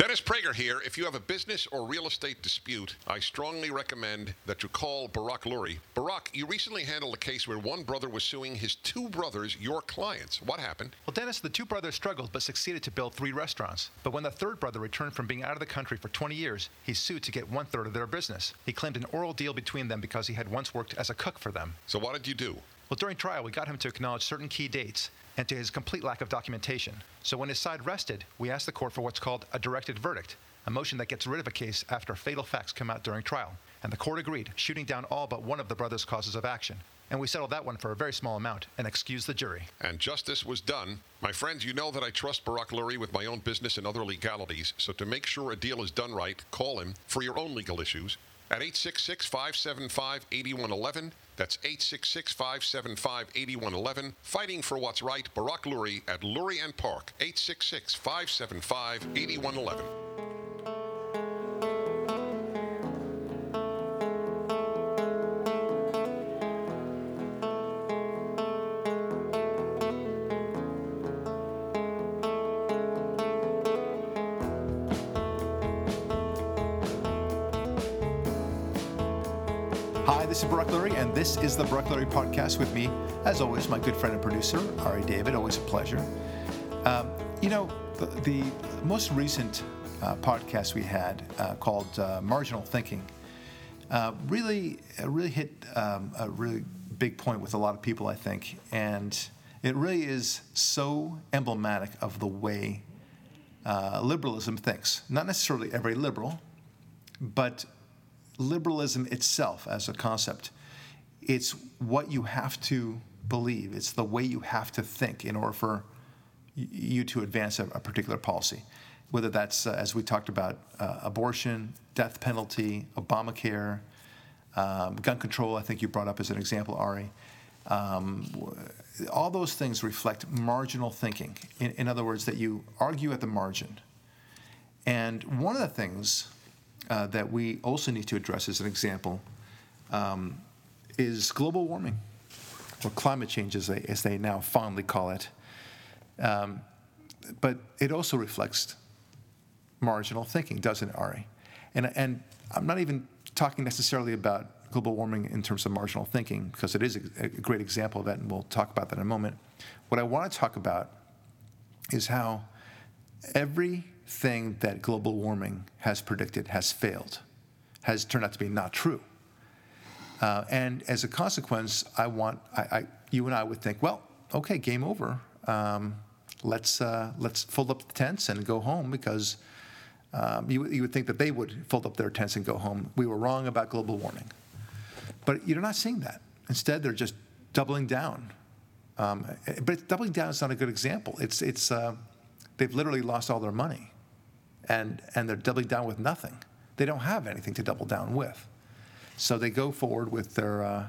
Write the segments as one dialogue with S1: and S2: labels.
S1: Dennis Prager here. If you have a business or real estate dispute, I strongly recommend that you call Barak Lurie. Barak, you recently handled a case where one brother was suing his two brothers, your clients. What happened?
S2: Well, Dennis, the two brothers struggled but succeeded to build three restaurants. But when the third brother returned from being out of the country for 20 years, he sued to get one third of their business. He claimed an oral deal between them because he had once worked as a cook for them.
S1: So, what did you do?
S2: Well, during trial, we got him to acknowledge certain key dates and to his complete lack of documentation. So when his side rested, we asked the court for what's called a directed verdict, a motion that gets rid of a case after fatal facts come out during trial. And the court agreed, shooting down all but one of the brothers' causes of action. And we settled that one for a very small amount and excused the jury.
S1: And justice was done. My friends, you know that I trust Barak Lurie with my own business and other legalities, so to make sure a deal is done right, call him for your own legal issues at 866 575 8111. That's 866 575 8111. Fighting for what's right, Barak Lurie at Lurie and Park, 866 575 8111.
S3: This is Barak Lurie, and this is the Barak Lurie Podcast with me, as always, my good friend and producer, Ari David. Always a pleasure. Um, you know, the, the most recent uh, podcast we had uh, called uh, Marginal Thinking uh, really, uh, really hit um, a really big point with a lot of people, I think, and it really is so emblematic of the way uh, liberalism thinks. Not necessarily every liberal, but liberalism itself as a concept. It's what you have to believe. It's the way you have to think in order for you to advance a, a particular policy. Whether that's, uh, as we talked about, uh, abortion, death penalty, Obamacare, um, gun control, I think you brought up as an example, Ari. Um, all those things reflect marginal thinking. In, in other words, that you argue at the margin. And one of the things uh, that we also need to address as an example um, is global warming, or climate change, as they, as they now fondly call it. Um, but it also reflects marginal thinking, doesn't it, Ari? And, and I'm not even talking necessarily about global warming in terms of marginal thinking, because it is a, a great example of that, and we'll talk about that in a moment. What I want to talk about is how everything that global warming has predicted has failed, has turned out to be not true. Uh, and as a consequence, I want I, I, you and I would think, well, okay, game over. Um, let's uh, let's fold up the tents and go home because um, you, you would think that they would fold up their tents and go home. We were wrong about global warming, but you're not seeing that. Instead, they're just doubling down. Um, but doubling down is not a good example. It's it's uh, they've literally lost all their money, and and they're doubling down with nothing. They don't have anything to double down with. So they go forward with their uh,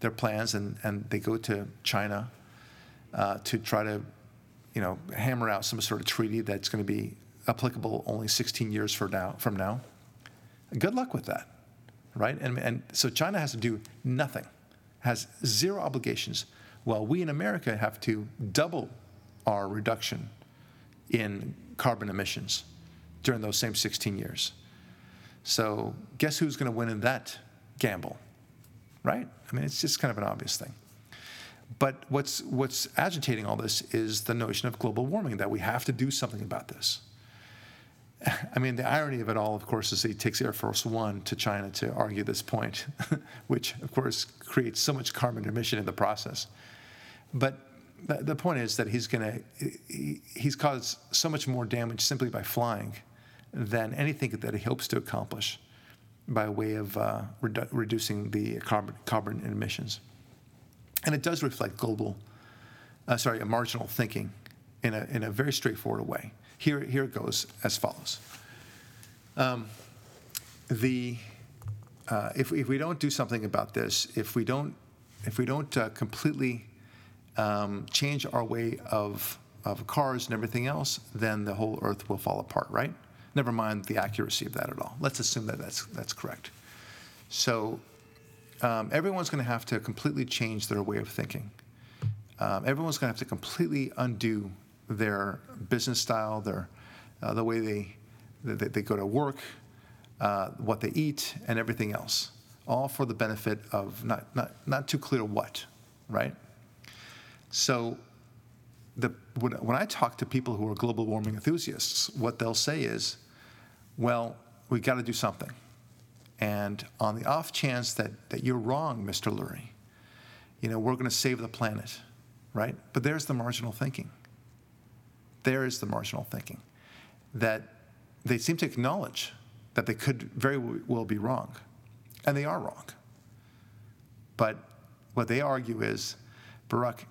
S3: their plans, and, and they go to China uh, to try to, you know, hammer out some sort of treaty that's going to be applicable only 16 years for now, from now. Good luck with that, right? And, and so China has to do nothing, has zero obligations, while we in America have to double our reduction in carbon emissions during those same 16 years. So guess who's going to win in that gamble, right? I mean, it's just kind of an obvious thing. But what's what's agitating all this is the notion of global warming that we have to do something about this. I mean, the irony of it all, of course, is he takes Air Force One to China to argue this point, which, of course, creates so much carbon emission in the process. But the, the point is that he's going to he, he's caused so much more damage simply by flying than anything that it hopes to accomplish by way of uh, redu- reducing the carbon, carbon emissions. And it does reflect global, uh, sorry, a marginal thinking in a, in a very straightforward way. Here, here it goes as follows. Um, the, uh, if, if we don't do something about this, if we don't, if we don't uh, completely um, change our way of, of cars and everything else, then the whole earth will fall apart, right? Never mind the accuracy of that at all. Let's assume that that's, that's correct. So um, everyone's going to have to completely change their way of thinking. Um, everyone's going to have to completely undo their business style, their uh, the way they they, they go to work, uh, what they eat, and everything else, all for the benefit of not, not, not too clear what, right? So the, when, when I talk to people who are global warming enthusiasts, what they'll say is, well, we've got to do something. And on the off chance that, that you're wrong, Mr. Lurie, you know, we're going to save the planet, right? But there's the marginal thinking. There is the marginal thinking that they seem to acknowledge that they could very well be wrong, and they are wrong. But what they argue is, Barak,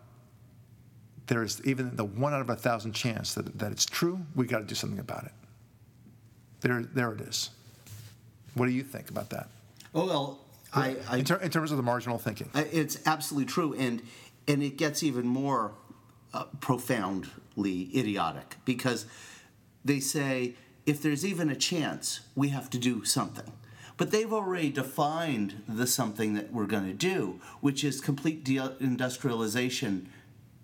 S3: there is even the one out of a thousand chance that, that it's true, we got to do something about it. There, there it is. What do you think about that?
S4: Oh, well, I, I
S3: in, ter- in, terms of the marginal thinking,
S4: it's absolutely true, and and it gets even more uh, profoundly idiotic because they say if there's even a chance, we have to do something. But they've already defined the something that we're going to do, which is complete deindustrialization,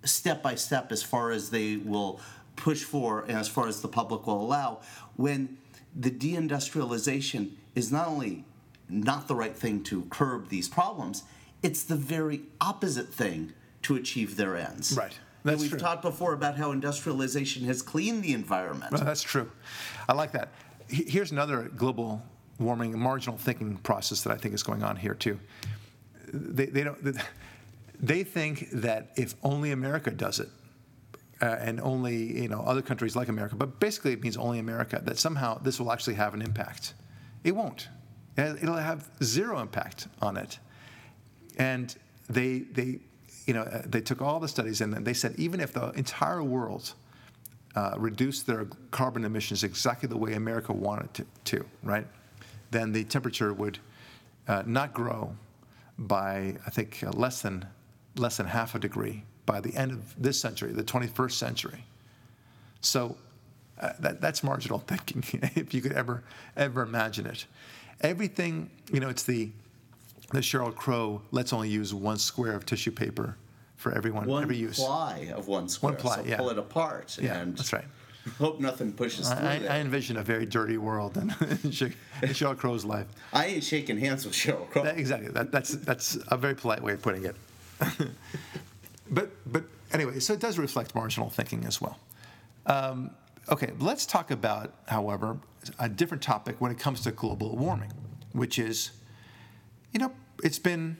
S4: step by step, as far as they will push for and as far as the public will allow. When the deindustrialization is not only not the right thing to curb these problems, it's the very opposite thing to achieve their ends.
S3: Right.
S4: That's we've true. talked before about how industrialization has cleaned the environment.
S3: Well, that's true. I like that. Here's another global warming marginal thinking process that I think is going on here too. They, they don't. They think that if only America does it, uh, and only you know other countries like America, but basically it means only America, that somehow this will actually have an impact. It won't. It'll have zero impact on it. And they, they, you know, uh, they took all the studies and they said even if the entire world uh, reduced their carbon emissions exactly the way America wanted to, to right, then the temperature would uh, not grow by I think uh, less than less than half a degree by the end of this century, the 21st century. So uh, that, that's marginal thinking, if you could ever ever imagine it everything, you know, it's the the Sheryl Crow. Let's only use one square of tissue paper for everyone,
S4: one
S3: every use.
S4: One ply of one square.
S3: One ply,
S4: so
S3: yeah.
S4: Pull it apart.
S3: Yeah,
S4: and
S3: that's right.
S4: Hope nothing pushes through
S3: I. I envision a very dirty world in, Sheryl Crow's life.
S4: I ain't shaking hands with Sheryl Crow.
S3: That, exactly. That, that's that's a very polite way of putting it. But but anyway, so it does reflect marginal thinking as well. Um, okay, let's talk about, however, a different topic when it comes to global warming, which is, you know, it's been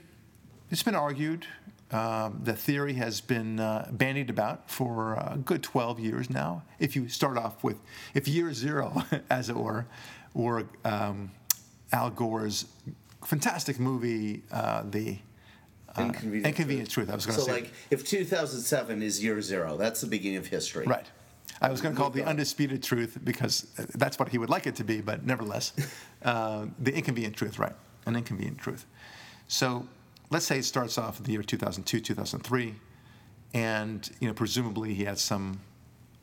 S3: it's been argued. Um, the theory has been uh, bandied about for a good 12 years now. If you start off with, if year zero, as it were, were um, Al Gore's fantastic movie, uh, The uh,
S4: Inconvenient,
S3: Inconvenient Truth. Truth. I was going to
S4: so
S3: say.
S4: So, like, if 2007 is year zero, that's the beginning of history.
S3: Right. I was going to call it the undisputed truth because that's what he would like it to be, but nevertheless, uh, the inconvenient truth, right? An inconvenient truth. So let's say it starts off in the year 2002, 2003, and you know presumably he had some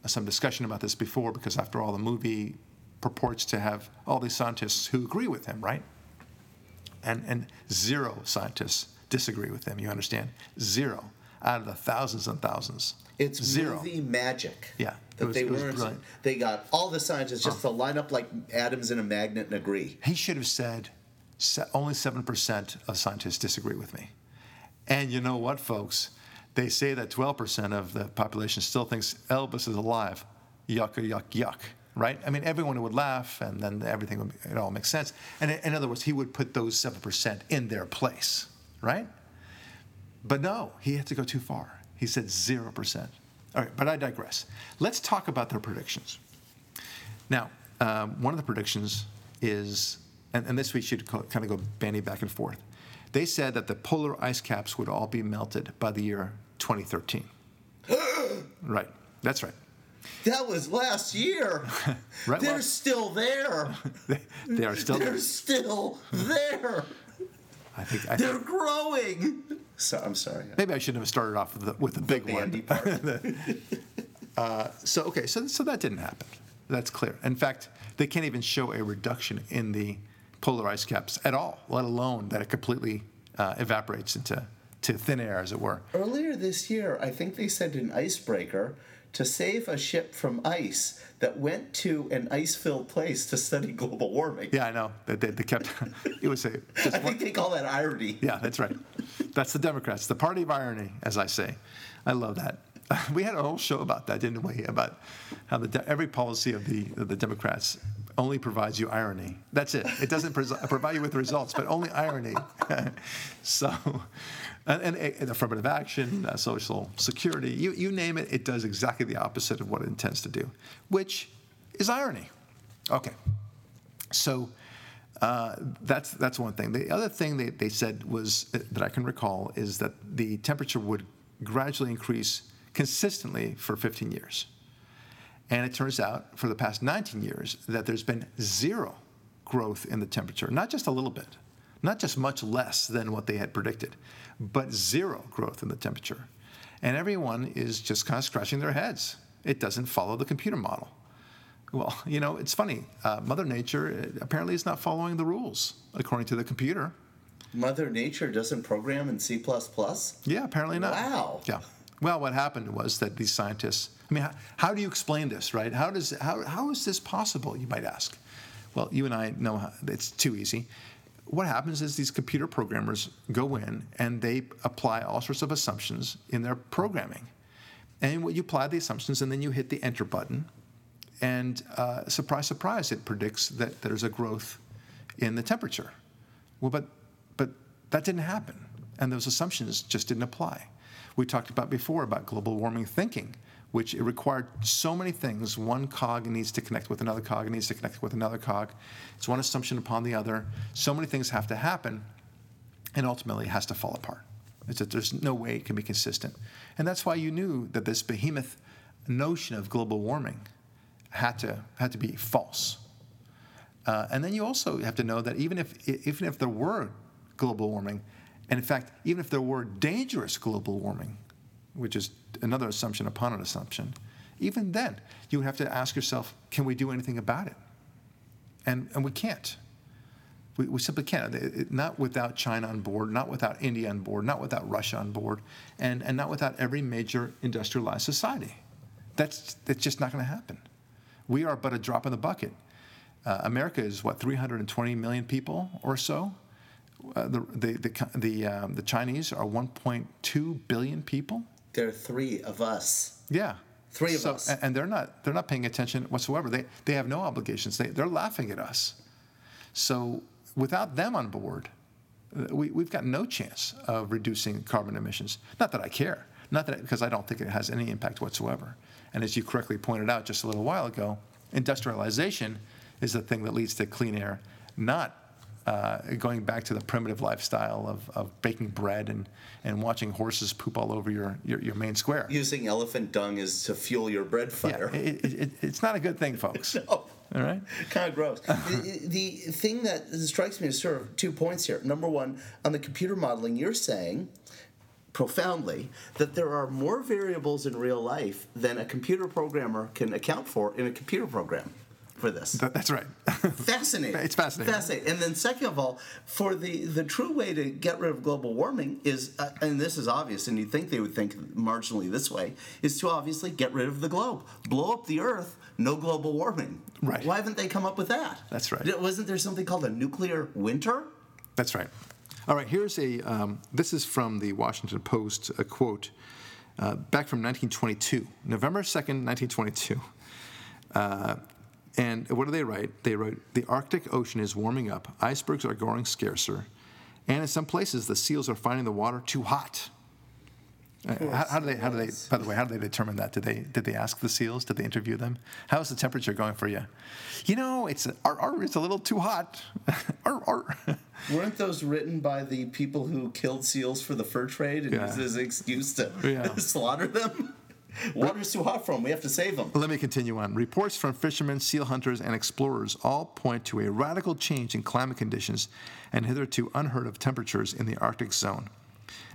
S3: some discussion about this before because after all, the movie purports to have all these scientists who agree with him, right? And and zero scientists disagree with them. You understand? Zero out of the thousands and thousands.
S4: It's
S3: zero.
S4: movie magic.
S3: Yeah,
S4: that
S3: was,
S4: they weren't. They got all the scientists just uh. to line up like atoms in a magnet and agree.
S3: He should have said, only seven percent of scientists disagree with me. And you know what, folks? They say that 12% of the population still thinks Elvis is alive. Yuck, yuck, yuck. Right? I mean, everyone would laugh, and then everything would it all makes sense. And in other words, he would put those seven percent in their place, right? But no, he had to go too far. He said 0%. All right, but I digress. Let's talk about their predictions. Now, um, one of the predictions is, and, and this we should kind of go bandy back and forth. They said that the polar ice caps would all be melted by the year 2013. right, that's right.
S4: That was last year.
S3: right,
S4: They're
S3: well,
S4: still there.
S3: they, they are still
S4: They're
S3: there.
S4: still there.
S3: I think I
S4: They're growing. So I'm sorry.
S3: maybe I shouldn't have started off with the, with the big one.
S4: part.
S3: Uh, so okay, so so that didn't happen. That's clear. In fact, they can't even show a reduction in the polar ice caps at all, let alone that it completely uh, evaporates into to thin air, as it were.
S4: Earlier this year, I think they sent an icebreaker to save a ship from ice that went to an ice-filled place to study global warming.
S3: Yeah, I know. They, they, they kept. it was a. Just
S4: I think they call that irony.
S3: Yeah, that's right. That's the Democrats, the party of irony, as I say. I love that. We had a whole show about that, didn't we? About how the every policy of the of the Democrats only provides you irony. That's it. It doesn't provide you with results, but only irony. so, and, and, and affirmative action, uh, social security, you, you name it, it does exactly the opposite of what it intends to do, which is irony. Okay. So uh, that's that's one thing. The other thing they, they said was that I can recall is that the temperature would gradually increase consistently for 15 years. And it turns out for the past 19 years that there's been zero growth in the temperature, not just a little bit, not just much less than what they had predicted, but zero growth in the temperature. And everyone is just kind of scratching their heads. It doesn't follow the computer model. Well, you know, it's funny. Uh, Mother Nature uh, apparently is not following the rules according to the computer.
S4: Mother Nature doesn't program in C++?
S3: Yeah, apparently not.
S4: Wow.
S3: Yeah. Well, what happened was that these scientists. I mean, how, how do you explain this, right? How does how how is this possible? You might ask. Well, you and I know how, it's too easy. What happens is these computer programmers go in and they apply all sorts of assumptions in their programming, and you apply the assumptions, and then you hit the enter button, and uh, surprise, surprise, it predicts that there's a growth in the temperature. Well, but but that didn't happen, and those assumptions just didn't apply. We talked about before about global warming thinking, which it required so many things. One cog needs to connect with another cog, needs to connect with another cog. It's one assumption upon the other. So many things have to happen, and ultimately it has to fall apart. It's that there's no way it can be consistent. And that's why you knew that this behemoth notion of global warming had to, had to be false. Uh, and then you also have to know that even if, even if there were global warming, and in fact, even if there were dangerous global warming, which is another assumption upon an assumption, even then, you would have to ask yourself, can we do anything about it? And, and we can't. We, we simply can't. It- it- not without China on board, not without India on board, not without Russia on board, and, and not without every major industrialized society. That's, that's just not going to happen. We are but a drop in the bucket. Uh, America is what 320 million people or so. Uh, the the the the, um, the Chinese are 1.2 billion people.
S4: There are three of us.
S3: Yeah.
S4: Three of
S3: So-
S4: us.
S3: And they're not they're not paying attention whatsoever. They they have no obligations. They they're laughing at us. So without them on board, uh, we we've got no chance of reducing carbon emissions. Not that I care. Not that because I don't think it has any impact whatsoever. And as you correctly pointed out just a little while ago, industrialization is the thing that leads to clean air, not uh, going back to the primitive lifestyle of, of baking bread and, and watching horses poop all over your, your, your main square.
S4: Using elephant dung is to fuel your bread
S3: Yeah,
S4: fire.
S3: it, it, it, it's not a good thing, folks.
S4: No.
S3: All right?
S4: kind of gross. the, the thing that strikes me is sort of two points here. Number one, on the computer modeling, you're saying profoundly that there are more variables in real life than a computer programmer can account for in a computer program for this.
S3: That, that's right.
S4: Fascinating.
S3: It's fascinating.
S4: Fascinating. And then, second of all, for the the true way to get rid of global warming is, uh, and this is obvious, and you'd think they would think marginally this way, is to obviously get rid of the globe, blow up the Earth, no global warming.
S3: Right.
S4: Why haven't they come up with that?
S3: That's right.
S4: Wasn't there something called a nuclear winter?
S3: That's right. All right, here's a, um, this is from the Washington Post, a quote uh, back from 1922, November 2nd, 1922. Uh, and what do they write? They wrote, The Arctic Ocean is warming up, icebergs are growing scarcer, and in some places the seals are finding the water too hot. Uh, how, how do they? How do they? By the way, how do they determine that? Did they? Did they ask the seals? Did they interview them? How's the temperature going for you? You know, it's ar, ar, it's a little too hot. ar, ar.
S4: Weren't those written by the people who killed seals for the fur trade and
S3: Yeah.
S4: used as an excuse to
S3: Yeah.
S4: slaughter them? Water's too hot for them. We have to save them.
S3: Let me continue on. Reports from fishermen, seal hunters, and explorers all point to a radical change in climate conditions and hitherto unheard of temperatures in the Arctic zone.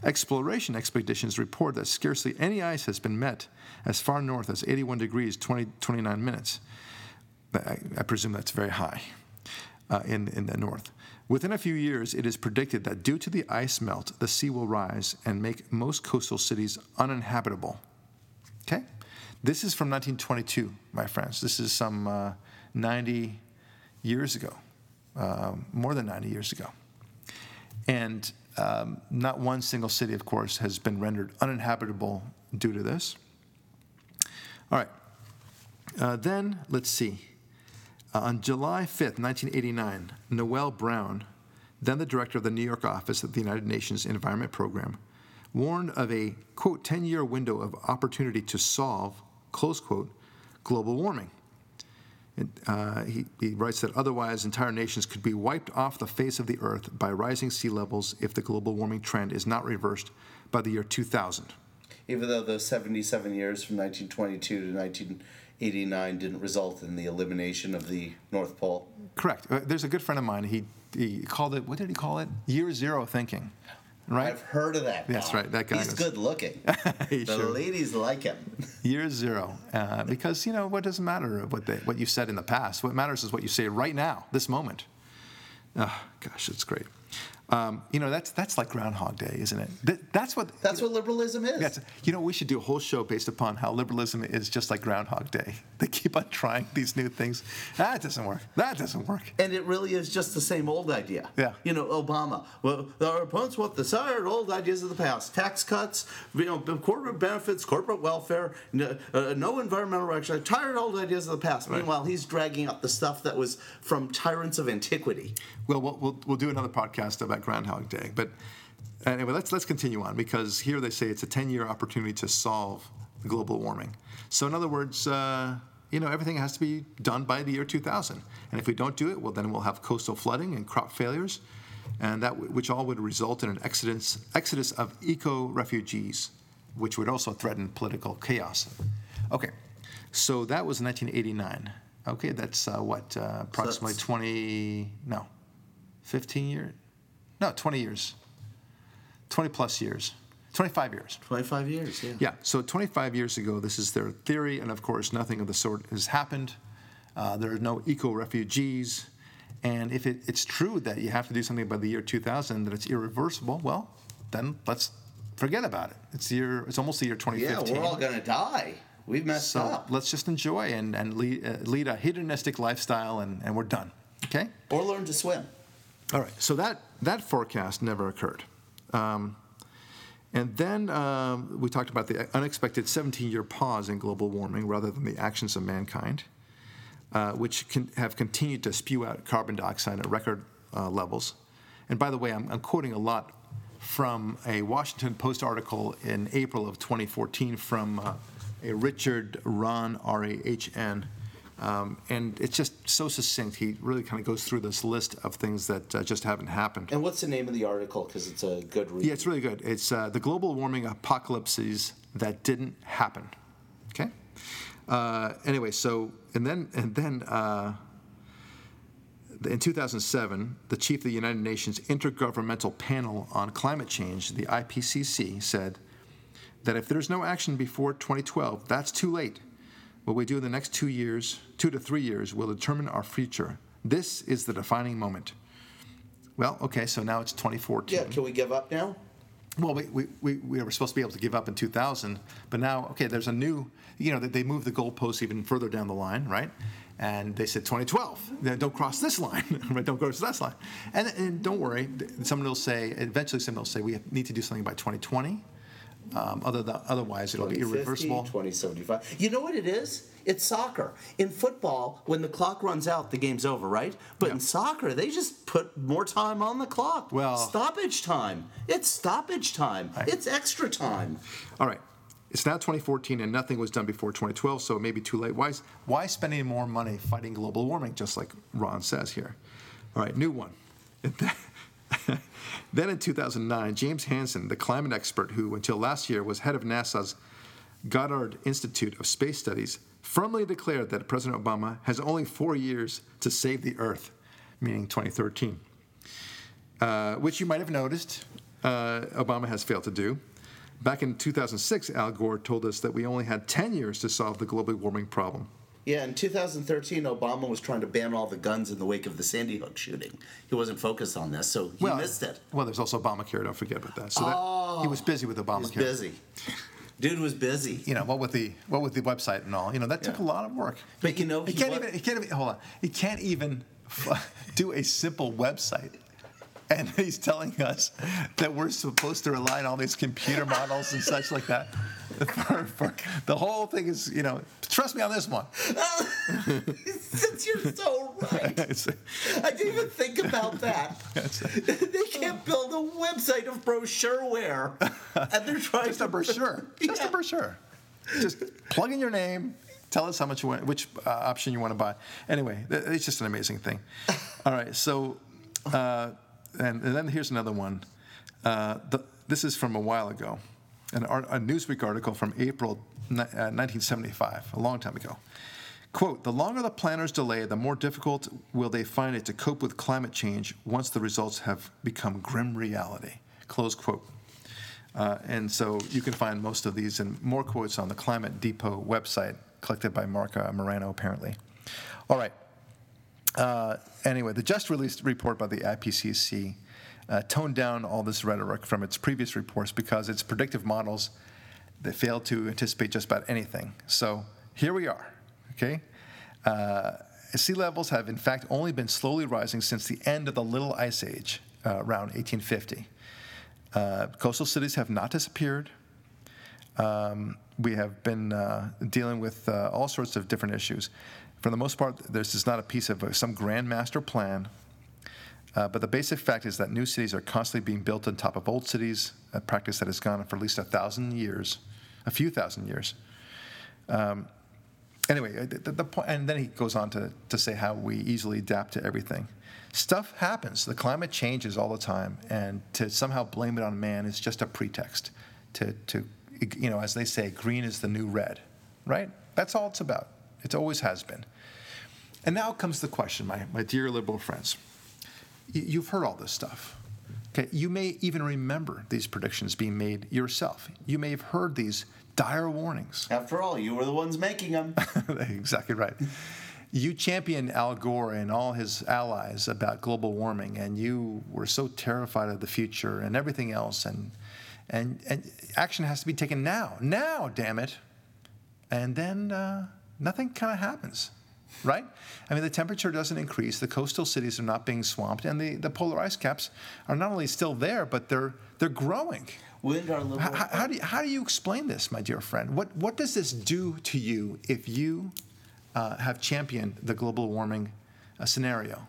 S3: Exploration expeditions report that scarcely any ice has been met as far north as 81 degrees 20, 29 minutes. I, I presume that's very high uh, in, in the north. Within a few years, it is predicted that due to the ice melt, the sea will rise and make most coastal cities uninhabitable. Okay? This is from 1922, my friends. This is some uh, 90 years ago, uh, more than 90 years ago. And um, not one single city, of course, has been rendered uninhabitable due to this. All right. Uh, then, let's see. Uh, on July 5th, 1989, Noel Brown, then the director of the New York office of the United Nations Environment Program, warned of a, quote, 10 year window of opportunity to solve, close quote, global warming. It, uh, he, he writes that otherwise entire nations could be wiped off the face of the earth by rising sea levels if the global warming trend is not reversed by the year 2000.
S4: Even though the 77 years from 1922 to 1989 didn't result in the elimination of the North Pole.
S3: Correct. Uh, there's a good friend of mine. He, he called it, what did he call it? Year zero thinking. Right?
S4: I've heard of that.
S3: That's
S4: guy.
S3: right, that guy
S4: He's
S3: was-
S4: good looking. The
S3: sure-
S4: ladies like him.
S3: Year zero, uh, because you know what doesn't matter what they, what you said in the past. What matters is what you say right now, this moment. Oh, gosh, it's great. Um, you know that's that's like Groundhog Day, isn't it? Th- that's what.
S4: That's what liberalism is.
S3: That's, you know, we should do a whole show based upon how liberalism is just like Groundhog Day. They keep on trying these new things. That doesn't work. That doesn't work.
S4: And it really is just the same old idea.
S3: Yeah.
S4: You know, Obama. Well, our opponents want the tired old ideas of the past: tax cuts, you know, corporate benefits, corporate welfare, no, uh, no environmental action. Tired old ideas of the past. Meanwhile, he's dragging up the stuff that was from tyrants of antiquity.
S3: Well, we'll, we'll, we'll do another podcast about Groundhog Day. But anyway, let's, let's continue on because here they say it's a 10 year opportunity to solve global warming. So, in other words, uh, you know, everything has to be done by the year 2000. And if we don't do it, well, then we'll have coastal flooding and crop failures, and that w- which all would result in an exodus, exodus of eco refugees, which would also threaten political chaos. Okay, so that was 1989. Okay, that's uh, what, uh, approximately
S4: that's-
S3: 20, no, 15 years? No, 20 years. 20 plus years. 25 years.
S4: 25 years, yeah.
S3: Yeah, so 25 years ago, this is their theory, and of course, nothing of the sort has happened. Uh, there are no eco refugees. And if it, it's true that you have to do something by the year 2000, that it's irreversible, well, then let's forget about it. It's year, it's almost the year
S4: Yeah,
S3: 2015.
S4: we're all going to die. We've messed
S3: so
S4: up.
S3: let's just enjoy and, and lead, uh, lead a hedonistic lifestyle, and, and we're done. Okay?
S4: Or learn to swim.
S3: All right, so that, that forecast never occurred. Um, and then um, we talked about the unexpected 17 year pause in global warming rather than the actions of mankind, uh, which can have continued to spew out carbon dioxide at record uh, levels. And by the way, I'm, I'm quoting a lot from a Washington Post article in April of 2014 from uh, a Richard Rahn, R A H N. Um, and it's just so succinct. He really kind of goes through this list of things that uh, just haven't happened.
S4: And what's the name of the article? Because it's a good read.
S3: Yeah, it's really good. It's uh, the global warming apocalypses that didn't happen. Okay. Uh, anyway, so and then and then uh, in 2007, the chief of the United Nations Intergovernmental Panel on Climate Change, the IPCC, said that if there's no action before 2012, that's too late. What we do in the next two years, two to three years, will determine our future. This is the defining moment. Well, okay, so now it's 2014.
S4: Yeah, can we give up now?
S3: Well, we, we, we, we were supposed to be able to give up in 2000, but now, okay, there's a new, you know, they- they moved the goalposts even further down the line, right? And they said 2012, don't cross this line, right? Don't cross this line. And, and don't worry, someone will say, eventually someone will say, we need to do something by 2020. Um, other than, otherwise, it'll be irreversible.
S4: 2075. You know what it is? It's soccer. In football, when the clock runs out, the game's over, right? But in soccer, they just put more time on the clock.
S3: Well-
S4: stoppage time. It's stoppage time. It's extra time.
S3: All right. It's now 2014 and nothing was done before 2012, so it may be too late. Why, why spending more money fighting global warming, just like Rahn says here? All right, new one. then in 2009, James Hansen, the climate expert who until last year was head of NASA's Goddard Institute of Space Studies, firmly declared that President Obama has only four years to save the Earth, meaning 2013 uh, which you might have noticed uh, Obama has failed to do. Back in 2006, Al Gore told us that we only had 10 years to solve the global warming problem.
S4: Yeah, in 2013, Obama was trying to ban all the guns in the wake of the Sandy Hook shooting. He wasn't focused on this, so he missed it.
S3: Well, there's also Obamacare. Don't forget about that. So that, he was busy with Obamacare.
S4: He's busy. Dude was busy.
S3: You know, what with the what with the website and all. You know, that took a lot of work.
S4: But you know,
S3: he
S4: he
S3: can't even. He can't even. Hold on. He can't even do a simple website. And he's telling us that we're supposed to rely on all these computer models and such like that. For, for, the whole thing is, you know, trust me on this one.
S4: Since you're so right. I didn't even think about that. they can't build a website of brochureware, and they're trying
S3: just a
S4: to
S3: brochure. Just
S4: Yeah.
S3: a brochure. Just plug in your name. Tell us how much you want, which uh, option you want to buy. Anyway, it's just an amazing thing. All right, so, uh, and, and then here's another one. Uh, the, this is from a while ago, an art, a Newsweek article from April ni- uh, 1975, a long time ago. Quote, the longer the planners delay, the more difficult will they find it to cope with climate change once the results have become grim reality. Close quote. Uh, and so you can find most of these and more quotes on the Climate Depot website, collected by Marc uh, Morano, apparently. All right. Uh, anyway, the just released report by the IPCC uh, toned down all this rhetoric from its previous reports because its predictive models they failed to anticipate just about anything. So here we are. Okay. Uh, sea levels have in fact only been slowly rising since the end of the Little Ice Age, uh, around 1850. Uh, coastal cities have not disappeared. Um, we have been uh, dealing with uh, all sorts of different issues. For the most part, this is not a piece of uh, some grand master plan. Uh, but the basic fact is that new cities are constantly being built on top of old cities, a practice that has gone on for at least a thousand years, a few thousand years. Um, anyway, uh, the, the point, and then he goes on to, to say how we easily adapt to everything. Stuff happens. The climate changes all the time, and to somehow blame it on man is just a pretext to, to you know, as they say, green is the new red, right? That's all it's about. It always has been. And now comes the question, my, my dear liberal friends. You've heard all this stuff. Okay, you may even remember these predictions being made yourself. You may have heard these dire warnings.
S4: After all, you were the ones making them.
S3: exactly right. You championed Al Gore and all his allies about global warming, and you were so terrified of the future and everything else, and and and action has to be taken now, now, damn it. And then uh, nothing kind of happens, right? I mean, the temperature doesn't increase, the coastal cities are not being swamped, and the, the polar ice caps are not only still there, but they're they're growing.
S4: Liberal
S3: How, how, do you, how do you explain this, my dear friend? What, what does this do to you if you uh, have championed the global warming uh, scenario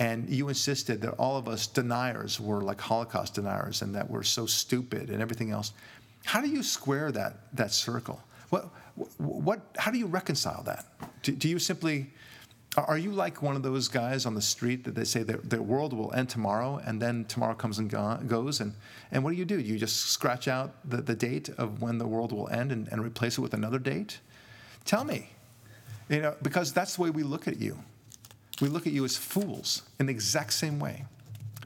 S3: and you insisted that all of us deniers were like Holocaust deniers and that we're so stupid and everything else? How do you square that, that circle? What, what, how do you reconcile that? Do, do you simply are you like one of those guys on the street that they say that the world will end tomorrow and then tomorrow comes and go- goes? And, and what do you do? You just scratch out the, the date of when the world will end and, and replace it with another date? Tell me. You know, because that's the way we look at you. We look at you as fools in the exact same way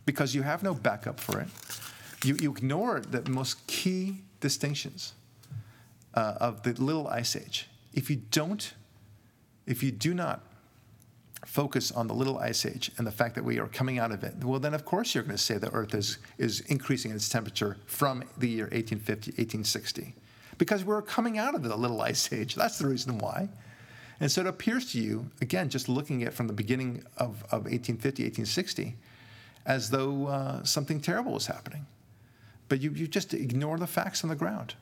S3: because you have no backup for it. You, you ignore the most key distinctions uh, of the little ice age. If you don't, if you do not focus on the little ice age and the fact that we are coming out of it, well, then of course you're going to say the Earth is, is increasing its temperature from the year 1850, 1860. Because we're coming out of the little ice age. That's the reason why. And so it appears to you, again, just looking at from the beginning of, of 1850, 1860, as though uh, something terrible was happening. But you, you just ignore the facts on the ground.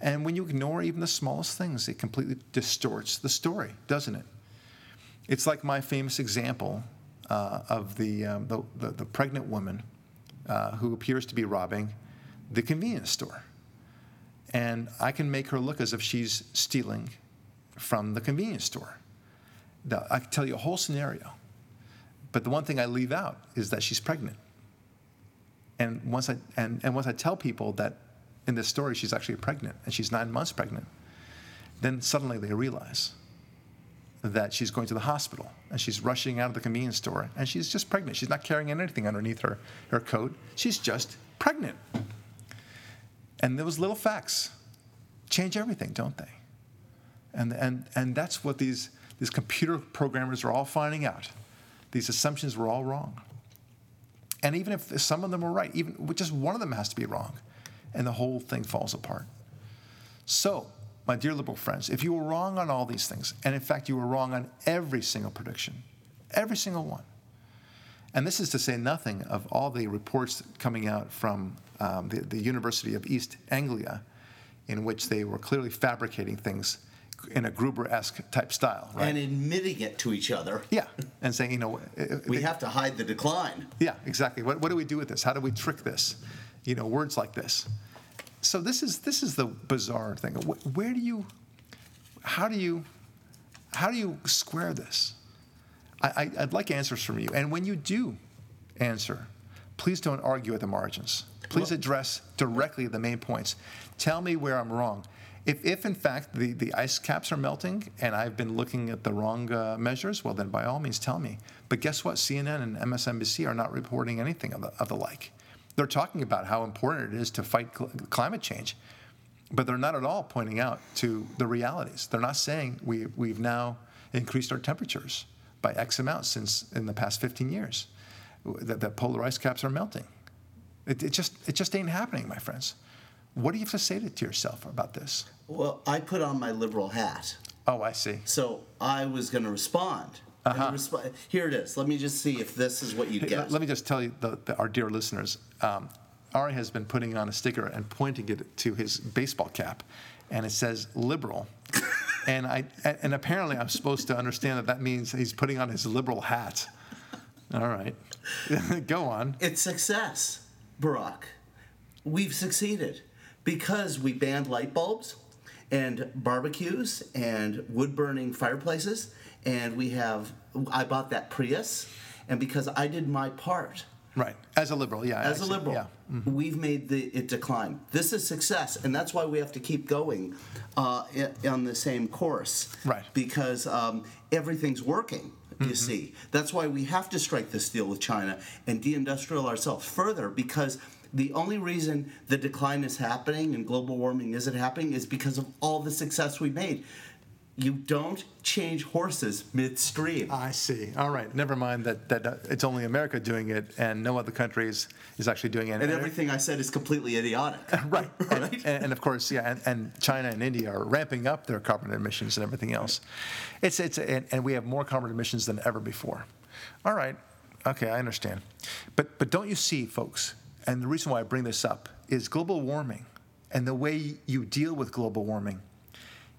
S3: And when you ignore even the smallest things, it completely distorts the story, doesn't it? It's like my famous example uh, of the, um, the, the, the pregnant woman uh, who appears to be robbing the convenience store. And I can make her look as if she's stealing from the convenience store. Now, I can tell you a whole scenario. But the one thing I leave out is that she's pregnant. And once I, and, and once I tell people that in this story she's actually pregnant and she's nine months pregnant, then suddenly they realize that she's going to the hospital and she's rushing out of the convenience store and she's just pregnant. She's not carrying anything underneath her, her coat. She's just pregnant. And those little facts change everything, don't they? And, and, and that's what these, these computer programmers are all finding out. These assumptions were all wrong. And even if some of them were right, even just one of them has to be wrong, and the whole thing falls apart. So, my dear liberal friends, if you were wrong on all these things, and in fact you were wrong on every single prediction, every single one, and this is to say nothing of all the reports coming out from um, the, the University of East Anglia, in which they were clearly fabricating things in a Gruber-esque type style, right?
S4: And admitting it to each other.
S3: yeah, and saying, you know, uh, uh,
S4: we have to hide the decline.
S3: Yeah, exactly. What, what do we do with this? How do we trick this? You know, words like this. So this is this is the bizarre thing. Where do you, how do you, how do you square this? I, I, would like answers from you. And when you do answer, please don't argue at the margins. Please address directly the main points. Tell me where I'm wrong. If, if in fact the, the ice caps are melting and I've been looking at the wrong uh, measures, well, then by all means tell me. But guess what? CNN and MSNBC are not reporting anything of the, of the like. They're talking about how important it is to fight cl- climate change, but they're not at all pointing out to the realities. They're not saying we, we've now increased our temperatures by X amount since in the past 15 years, that, that polar ice caps are melting. It, it, just, it just ain't happening, my friends. What do you have to say to, to yourself about this?
S4: Well, I put on my liberal hat.
S3: Oh, I see.
S4: So I was going to respond. Uh-huh. Resp- here it is. Let me just see if this is what you get.
S3: Let me just tell you, the, the, our dear listeners, um, Ari has been putting on a sticker and pointing it to his baseball cap, and it says liberal. and I and apparently I'm supposed to understand that that means he's putting on his liberal hat. All right, go on.
S4: It's success, Barak. We've succeeded because we banned light bulbs and barbecues and wood burning fireplaces and we have I bought that Prius and because I did my part
S3: Right, as a liberal, yeah.
S4: As a liberal, yeah. Mm-hmm. we've made the it decline. This is success, and that's why we have to keep going uh, on the same course.
S3: Right.
S4: Because um, everything's working. You mm-hmm. see, that's why we have to strike this deal with China and deindustrial ourselves further because the only reason the decline is happening and global warming isn't happening is because of all the success we made. You don't change horses midstream.
S3: I see. All right. Never mind that, that uh, it's only America doing it and no other countries is actually doing it.
S4: And, and everything I said is completely idiotic.
S3: right. right? And, and, and, of course, yeah, and, and, China and India are ramping up their carbon emissions and everything else. It's, it's, and, and we have more carbon emissions than ever before. All right. Okay, I understand. But, but don't you see, folks, and the reason why I bring this up is global warming and the way you deal with global warming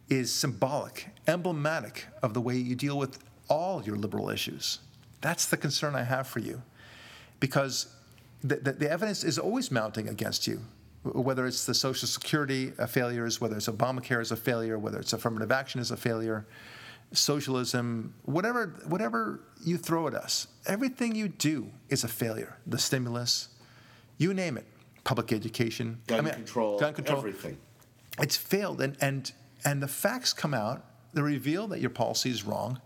S3: is symbolic, emblematic of the way you deal with all your liberal issues. That's the concern I have for you. Because the, the, the evidence is always mounting against you, whether it's the Social Security uh, failures, whether it's Obamacare is a failure, whether it's affirmative action is a failure, socialism, whatever, whatever you throw at us, everything you do is a failure. The stimulus, you name it, public education,
S4: gun I mean, control, gun control, everything.
S3: It's failed, and and and the facts come out. They reveal that your policy is wrong,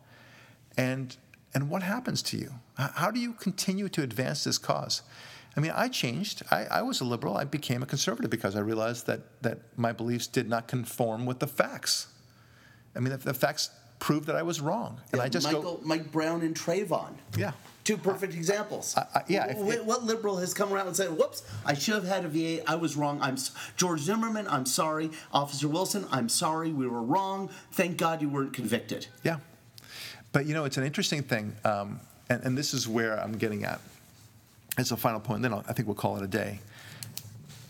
S3: and and what happens to you? How do you continue to advance this cause? I mean, I changed. I, I, was a liberal. I became a conservative because I realized that that my beliefs did not conform with the facts. I mean, the, the facts proved that I was wrong, and
S4: yeah,
S3: I just
S4: Michael,
S3: go,
S4: Mike Brown and Trayvon.
S3: Yeah,
S4: Two perfect examples.
S3: Uh, uh, yeah.
S4: What, what, liberal has come around and said, "Whoops, I should have had a VA. I was wrong. I'm George Zimmerman. I'm sorry, Officer Wilson. I'm sorry. We were wrong. Thank God you weren't convicted."
S3: Yeah, but you know it's an interesting thing, um, and, and this is where I'm getting at. As a final point, then I'll, I think we'll call it a day.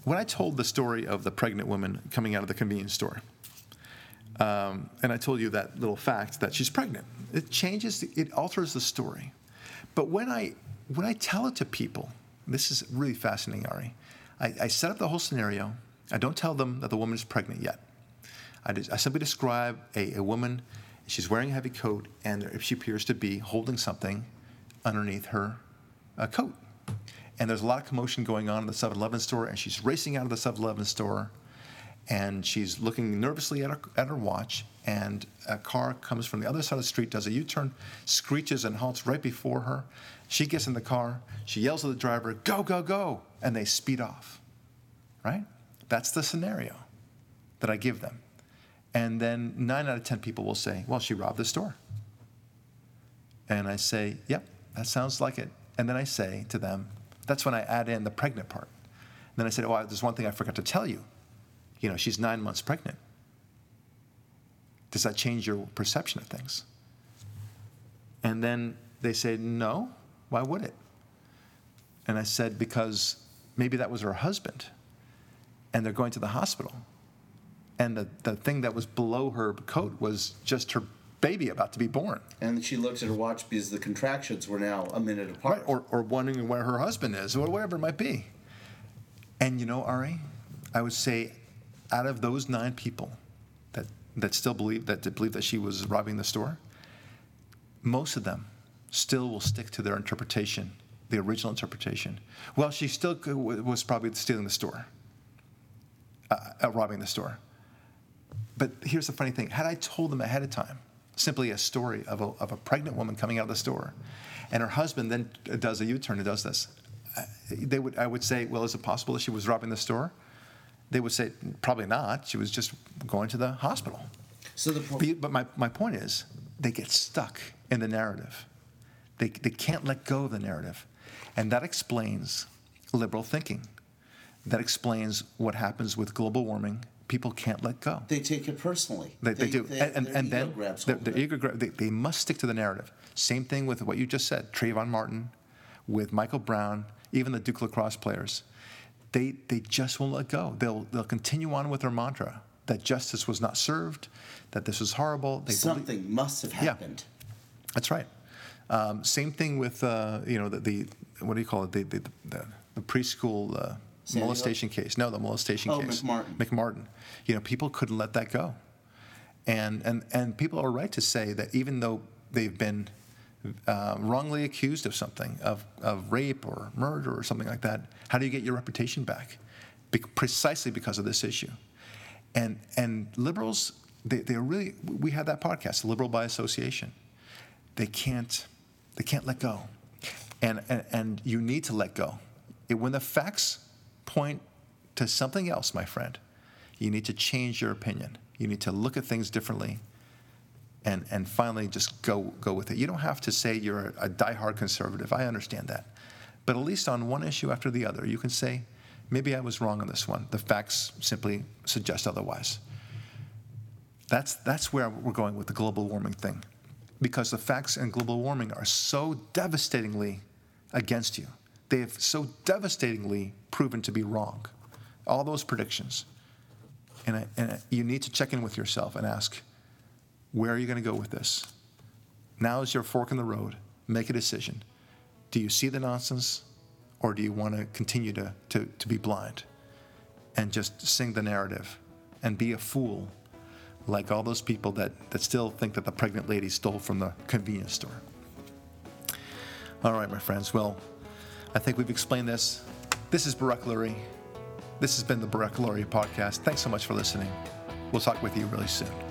S3: When I told the story of the pregnant woman coming out of the convenience store, um, and I told you that little fact that she's pregnant, it changes, it alters the story. But when I when I tell it to people, this is really fascinating, Ari. I, I set up the whole scenario. I don't tell them that the woman is pregnant yet. I, I simply describe a, a woman. She's wearing a heavy coat, and she appears to be holding something underneath her uh, coat. And there's a lot of commotion going on in the 7 Eleven store, and she's racing out of the 7 Eleven store and she's looking nervously at her, at her watch, and a car comes from the other side of the street, does a U turn, screeches, and halts right before her. She gets in the car, she yells at the driver, Go, go, go, and they speed off. Right? That's the scenario that I give them. And then nine out of 10 people will say, Well, she robbed the store. And I say, Yep, that sounds like it. And then I say to them, That's when I add in the pregnant part. And then I said, Oh, there's one thing I forgot to tell you you know, she's nine months pregnant. Does that change your perception of things? And then they say, No, why would it? And I said, Because maybe that was her husband, and they're going to the hospital. And the, the thing that was below her coat was just her baby about to be born.
S4: And she looked at her watch because the contractions were now a minute apart.
S3: Right, or, or wondering where her husband is, or whatever it might be. And you know, Ari, I would say out of those nine people that, that still believe that, that believe that she was robbing the store, most of them still will stick to their interpretation, the original interpretation. Well, she still was probably stealing the store, uh, uh, robbing the store. But here's the funny thing: had I told them ahead of time, simply a story of a, of a pregnant woman coming out of the store, and her husband then does a U-turn and does this, they would I would say, well, is it possible that she was robbing the store? They would say, probably not. She was just going to the hospital.
S4: So the pro-
S3: But, but my, my point is, they get stuck in the narrative. They, they can't let go of the narrative. And that explains liberal thinking. That explains what happens with global warming. People can't let go.
S4: they take it personally.
S3: They, they, do.
S4: they-
S3: and and,
S4: their
S3: and then
S4: grabs
S3: the,
S4: hold
S3: the
S4: of it.
S3: ego grab, they, they must stick to the narrative. Same thing with what you just said Trayvon Martin, with Michael Brown, even the Duke lacrosse players. They, they just won't let go. They'll, they'll continue on with their mantra that justice was not served, that this was horrible. They believe-
S4: Something must have happened. Yeah.
S3: that's right. Um, same thing with uh, you know the, the what do you call it the the, the, the preschool uh, molestation case. No, the molestation
S4: Oh,
S3: case.
S4: McMartin.
S3: McMartin. You know, people couldn't let that go, and and and people are right to say that even though they've been uh, wrongly accused of something, of of rape or murder or something like that, how do you get your reputation back? Be- precisely because of this issue. And and liberals, they they're really. We had that podcast, Liberal by Association they can't they can't let go and and, and you need to let go It- when the facts point to something else my friend you need to change your opinion you need to look at things differently and and finally just go go with it you don't have to say you're a, a diehard conservative i understand that but at least on one issue after the other you can say maybe i was wrong on this one the facts simply suggest otherwise that's, that's where we're going with the global warming thing. Because the facts in global warming are so devastatingly against you. They have so devastatingly proven to be wrong. All those predictions. And, I, and I- you need to check in with yourself and ask, where are you going to go with this? Now is your fork in the road. Make a decision. Do you see the nonsense or do you want to continue to, to, to be blind and just sing the narrative and be a fool like all those people that, that still think that the pregnant lady stole from the convenience store. All right, my friends. Well, I think we've explained this. This is Barak Lurie. This has been the Barak Lurie podcast. Thanks so much for listening. We'll talk with you really soon.